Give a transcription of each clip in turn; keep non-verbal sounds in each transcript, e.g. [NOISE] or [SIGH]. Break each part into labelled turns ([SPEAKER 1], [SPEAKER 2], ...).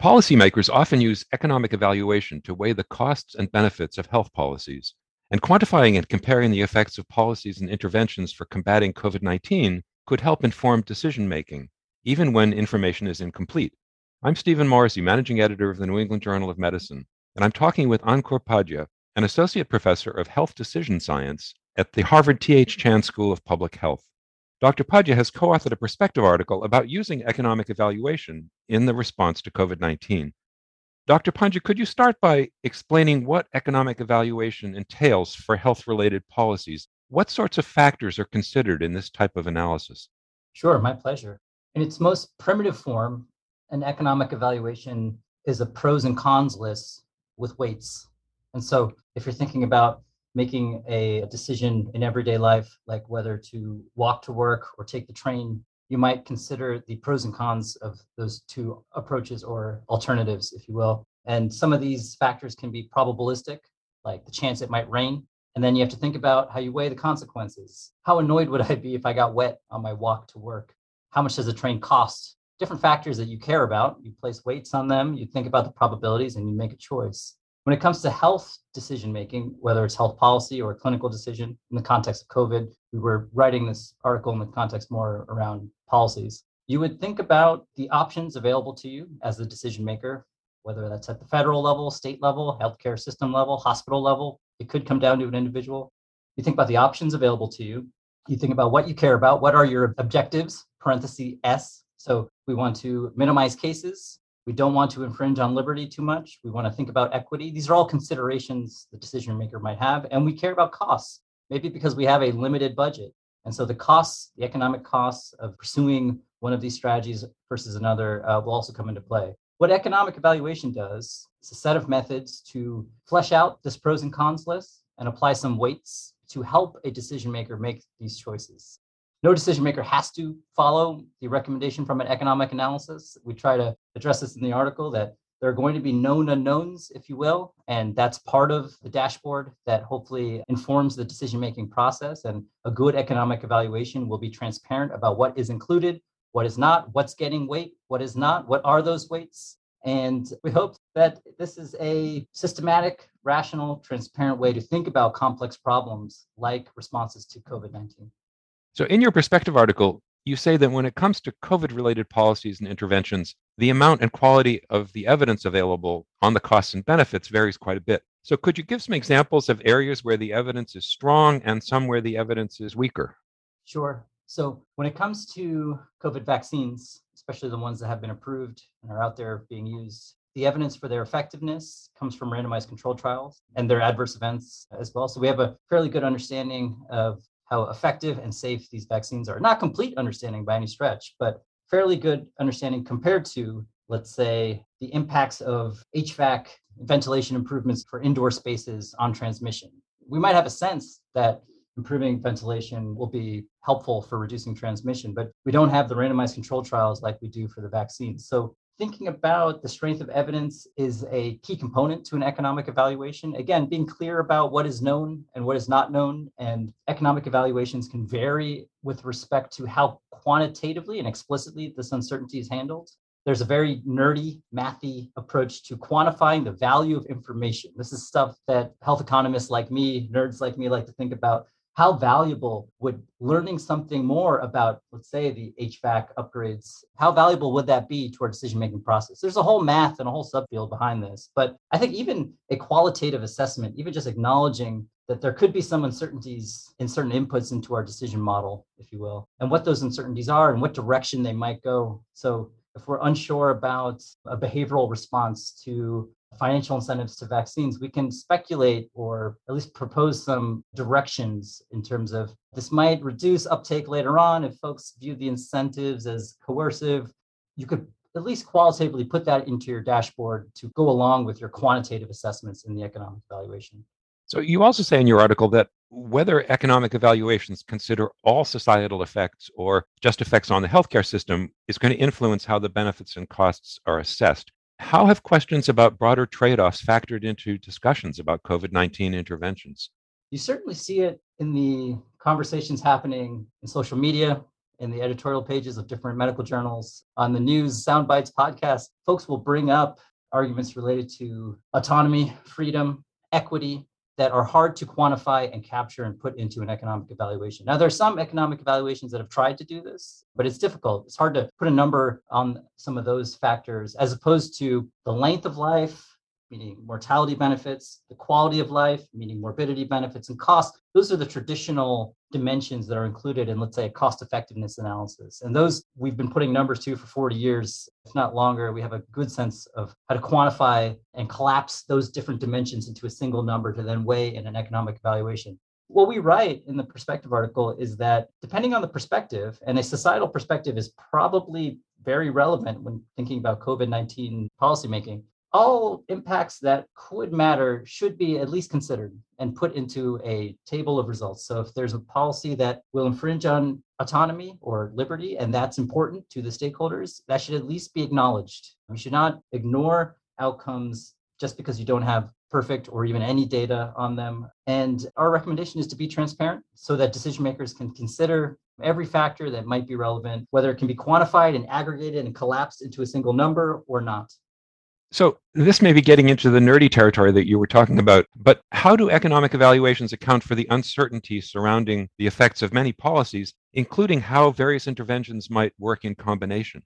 [SPEAKER 1] Policymakers often use economic evaluation to weigh the costs and benefits of health policies, and quantifying and comparing the effects of policies and interventions for combating COVID 19 could help inform decision making, even when information is incomplete. I'm Stephen Morrissey, managing editor of the New England Journal of Medicine, and I'm talking with Ankur Pandya, an associate professor of health decision science at the Harvard T.H. Chan School of Public Health. Dr. Pandya has co authored a perspective article about using economic evaluation in the response to COVID 19. Dr. Pandya, could you start by explaining what economic evaluation entails for health related policies? What sorts of factors are considered in this type of analysis?
[SPEAKER 2] Sure, my pleasure. In its most primitive form, an economic evaluation is a pros and cons list with weights. And so if you're thinking about making a decision in everyday life, like whether to walk to work or take the train, you might consider the pros and cons of those two approaches or alternatives, if you will. And some of these factors can be probabilistic, like the chance it might rain. And then you have to think about how you weigh the consequences. How annoyed would I be if I got wet on my walk to work? How much does the train cost? Different factors that you care about. You place weights on them, you think about the probabilities, and you make a choice. When it comes to health decision making, whether it's health policy or clinical decision in the context of COVID, we were writing this article in the context more around policies. You would think about the options available to you as the decision maker, whether that's at the federal level, state level, healthcare system level, hospital level. It could come down to an individual. You think about the options available to you. You think about what you care about. What are your objectives? Parenthesis S. So we want to minimize cases. We don't want to infringe on liberty too much. We want to think about equity. These are all considerations the decision maker might have. And we care about costs, maybe because we have a limited budget. And so the costs, the economic costs of pursuing one of these strategies versus another uh, will also come into play. What economic evaluation does is a set of methods to flesh out this pros and cons list and apply some weights to help a decision maker make these choices no decision maker has to follow the recommendation from an economic analysis. We try to address this in the article that there are going to be known unknowns, if you will, and that's part of the dashboard that hopefully informs the decision making process. And a good economic evaluation will be transparent about what is included, what is not, what's getting weight, what is not, what are those weights. And we hope that this is a systematic, rational, transparent way to think about complex problems like responses to COVID 19.
[SPEAKER 1] So, in your perspective article, you say that when it comes to COVID related policies and interventions, the amount and quality of the evidence available on the costs and benefits varies quite a bit. So, could you give some examples of areas where the evidence is strong and some where the evidence is weaker?
[SPEAKER 2] Sure. So, when it comes to COVID vaccines, especially the ones that have been approved and are out there being used, the evidence for their effectiveness comes from randomized control trials and their adverse events as well. So, we have a fairly good understanding of how effective and safe these vaccines are. Not complete understanding by any stretch, but fairly good understanding compared to, let's say, the impacts of HVAC ventilation improvements for indoor spaces on transmission. We might have a sense that improving ventilation will be helpful for reducing transmission, but we don't have the randomized control trials like we do for the vaccines. So thinking about the strength of evidence is a key component to an economic evaluation. Again, being clear about what is known and what is not known, and economic evaluations can vary with respect to how quantitatively and explicitly this uncertainty is handled. There's a very nerdy, mathy approach to quantifying the value of information. This is stuff that health economists like me, nerds like me, like to think about how valuable would learning something more about, let's say, the HVAC upgrades, how valuable would that be to our decision making process? There's a whole math and a whole subfield behind this. But I think even a qualitative assessment, even just acknowledging that there could be some uncertainties in certain inputs into our decision model, if you will, and what those uncertainties are and what direction they might go. So if we're unsure about a behavioral response to financial incentives to vaccines, we can speculate or at least propose some directions in terms of this might reduce uptake later on if folks view the incentives as coercive. You could at least qualitatively put that into your dashboard to go along with your quantitative assessments in the economic evaluation.
[SPEAKER 1] So, you also say in your article that whether economic evaluations consider all societal effects or just effects on the healthcare system is going to influence how the benefits and costs are assessed. How have questions about broader trade offs factored into discussions about COVID 19 interventions?
[SPEAKER 2] You certainly see it in the conversations happening in social media in the editorial pages of different medical journals, on the news, sound bites, podcasts, folks will bring up arguments related to autonomy, freedom, equity, that are hard to quantify and capture and put into an economic evaluation. Now, there are some economic evaluations that have tried to do this, but it's difficult. It's hard to put a number on some of those factors as opposed to the length of life, meaning mortality benefits, the quality of life, meaning morbidity benefits, and cost. Those are the traditional dimensions that are included in, let's say, a cost effectiveness analysis. And those we've been putting numbers to for 40 years, if not longer. We have a good sense of how to quantify and collapse those different dimensions into a single number to then weigh in an economic evaluation. What we write in the perspective article is that depending on the perspective, and a societal perspective is probably very relevant when thinking about COVID 19 policymaking, all impacts that could matter should be at least considered and put into a table of results. So if there's a policy that will infringe on autonomy or liberty, and that's important to the stakeholders, that should at least be acknowledged. We should not ignore outcomes just because you don't have perfect or even any data on them. And our recommendation is to be transparent so that decision makers can consider every factor that might be relevant, whether it can be quantified and aggregated and collapsed into a single number or not.
[SPEAKER 1] So, this may be getting into the nerdy territory that you were talking about, but how do economic evaluations account for the uncertainty surrounding the effects of many policies, including how various interventions might work in combination?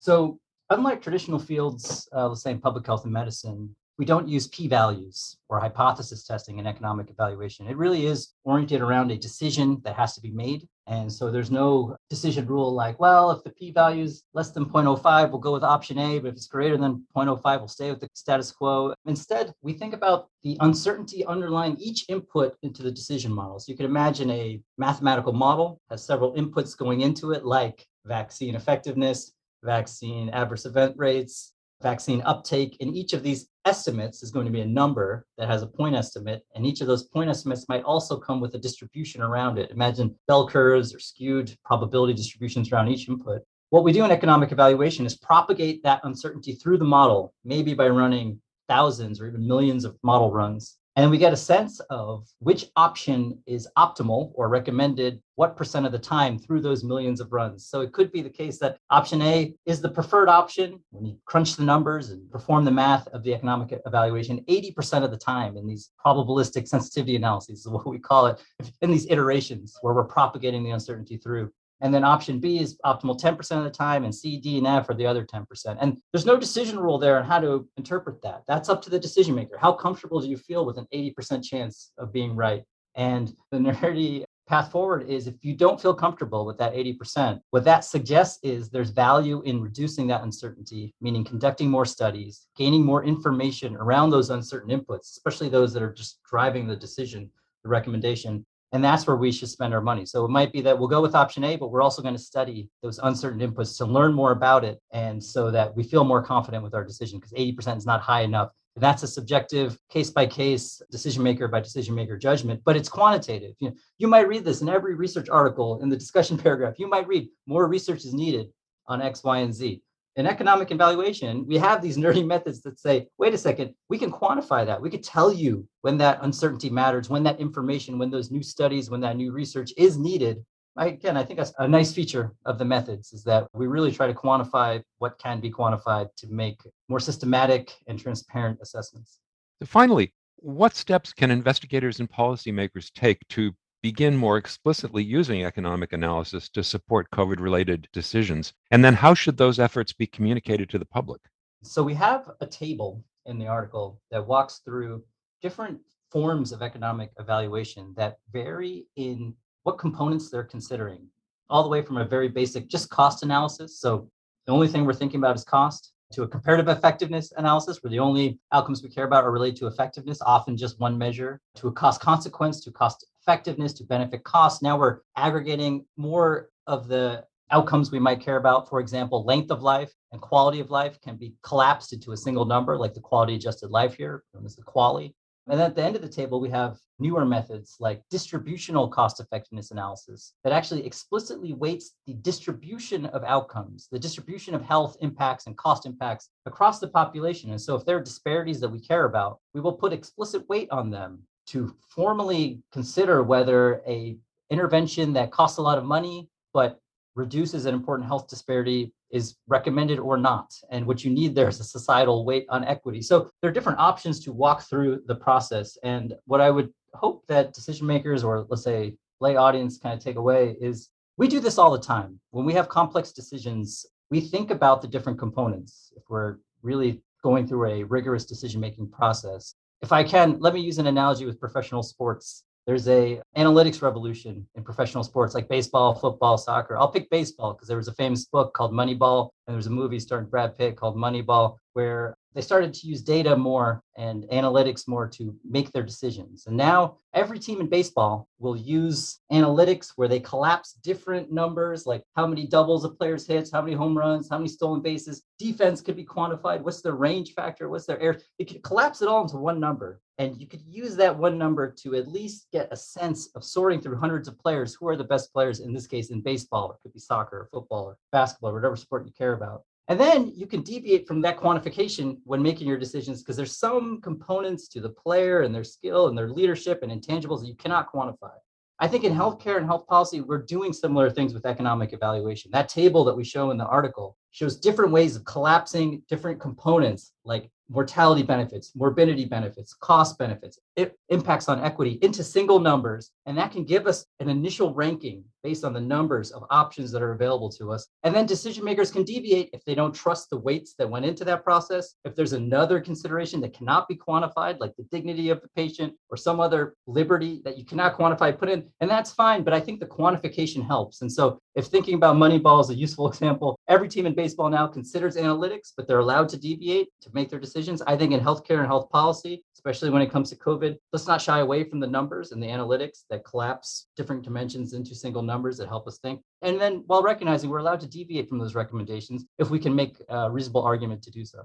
[SPEAKER 2] So, unlike traditional fields, uh, let's say in public health and medicine, we don't use p values or hypothesis testing in economic evaluation. It really is oriented around a decision that has to be made. And so there's no decision rule like, well, if the p value is less than 0.05, we'll go with option A, but if it's greater than 0.05, we'll stay with the status quo. Instead, we think about the uncertainty underlying each input into the decision model. So you can imagine a mathematical model has several inputs going into it, like vaccine effectiveness, vaccine adverse event rates, vaccine uptake. And each of these estimates is going to be a number that has a point estimate. And each of those point estimates might also come with a distribution around it. Imagine bell curves or skewed probability distributions around each input. What we do in economic evaluation is propagate that uncertainty through the model, maybe by running thousands or even millions of model runs and we get a sense of which option is optimal or recommended what percent of the time through those millions of runs. So it could be the case that option A is the preferred option when you crunch the numbers and perform the math of the economic evaluation 80% of the time in these probabilistic sensitivity analyses is what we call it in these iterations where we're propagating the uncertainty through. And then option B is optimal 10% of the time, and C, D, and F are the other 10%. And there's no decision rule there on how to interpret that. That's up to the decision maker. How comfortable do you feel with an 80% chance of being right? And the [LAUGHS] nerdy path forward is if you don't feel comfortable with that 80%, what that suggests is there's value in reducing that uncertainty, meaning conducting more studies, gaining more information around those uncertain inputs, especially those that are just driving the decision, the recommendation, and that's where we should spend our money. So it might be that we'll go with option A, but we're also going to study those uncertain inputs to learn more about it. And so that we feel more confident with our decision because 80% is not high enough. That's a subjective case by case, decision maker by decision maker judgment, but it's quantitative. You, know, you might read this in every research article in the discussion [LAUGHS] paragraph. You might read more research is needed on X, Y, and Z in economic evaluation, we have these nerdy [LAUGHS] methods that say, wait a second, we can quantify that. We could tell you when that uncertainty matters, when that information, when those new studies, when that new research is needed. I, again, I think that's a nice feature of the methods is that we really try to quantify what can be quantified to make more systematic and transparent assessments.
[SPEAKER 1] So finally, what steps can investigators and policymakers take to begin more explicitly using economic analysis to support COVID related decisions? And then how should those efforts be communicated to the public?
[SPEAKER 2] So we have a table in the article that walks through different forms of economic evaluation that vary in what components they're considering, all the way from a very basic just cost analysis. So the only thing we're thinking about is cost to a comparative effectiveness analysis, where the only outcomes we care about are related to effectiveness, often just one measure, to a cost consequence, to cost effectiveness, to benefit cost. Now we're aggregating more of the outcomes we might care about. For example, length of life and quality of life can be collapsed into a single number, like the quality adjusted life year, known as the QALY. And at the end of the table, we have newer methods like distributional cost effectiveness analysis that actually explicitly weights the distribution of outcomes, the distribution of health impacts and cost impacts across the population. And so if there are disparities that we care about, we will put explicit weight on them to formally consider whether a intervention that costs a lot of money but reduces an important health disparity is recommended or not. And what you need there is a societal weight on equity. So there are different options to walk through the process. And what I would hope that decision makers or let's say lay audience kind of take away is we do this all the time. When we have complex decisions, we think about the different components. If we're really going through a rigorous decision making process, if I can, let me use an analogy with professional sports. There's a analytics revolution in professional sports like baseball football soccer. I'll pick baseball because there was a famous book called moneyball and there's a movie starring brad pitt called moneyball where they started to use data more and analytics more to make their decisions. And now every team in baseball will use analytics where they collapse different numbers, like how many doubles a player's hits, how many home runs, how many stolen bases. Defense could be quantified. What's their range factor? What's their air? It could collapse it all into one number. And you could use that one number to at least get a sense of sorting through hundreds of players who are the best players in this case in baseball. It could be soccer or football or basketball or whatever sport you care about. And then you can deviate from that quantification when making your decisions because there's some components to the player and their skill and their leadership and intangibles that you cannot quantify. I think in mm-hmm. healthcare and health policy, we're doing similar things with economic evaluation. That table that we show in the article shows different ways of collapsing different components like mortality benefits, morbidity benefits, cost benefits, it impacts on equity into single numbers. And that can give us an initial ranking based on the numbers of options that are available to us. And then decision makers can deviate if they don't trust the weights that went into that process. If there's another consideration that cannot be quantified, like the dignity of the patient or some other liberty that you cannot quantify, put in, and that's fine. But I think the quantification helps. And so if thinking about Moneyball is a useful [LAUGHS] example, every team in baseball now considers analytics, but they're allowed to deviate to make their decisions. I think in healthcare and health policy, especially when it comes to COVID, let's not shy away from the numbers and the analytics that collapse different dimensions into single numbers that help us think. And then while recognizing we're allowed to deviate from those recommendations if we can make a reasonable argument to do so.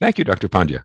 [SPEAKER 1] Thank you, Dr. Pandya.